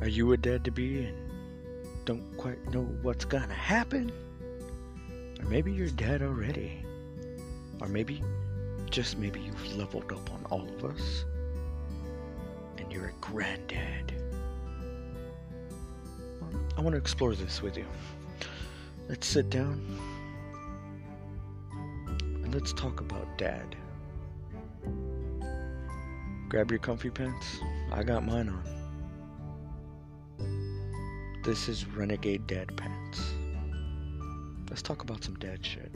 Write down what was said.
Are you a dad to be and don't quite know what's gonna happen? Or maybe you're dead already. Or maybe, just maybe you've leveled up on all of us. And you're a granddad. I want to explore this with you. Let's sit down and let's talk about dad. Grab your comfy pants. I got mine on. This is Renegade Dad Pants. Let's talk about some dad shit.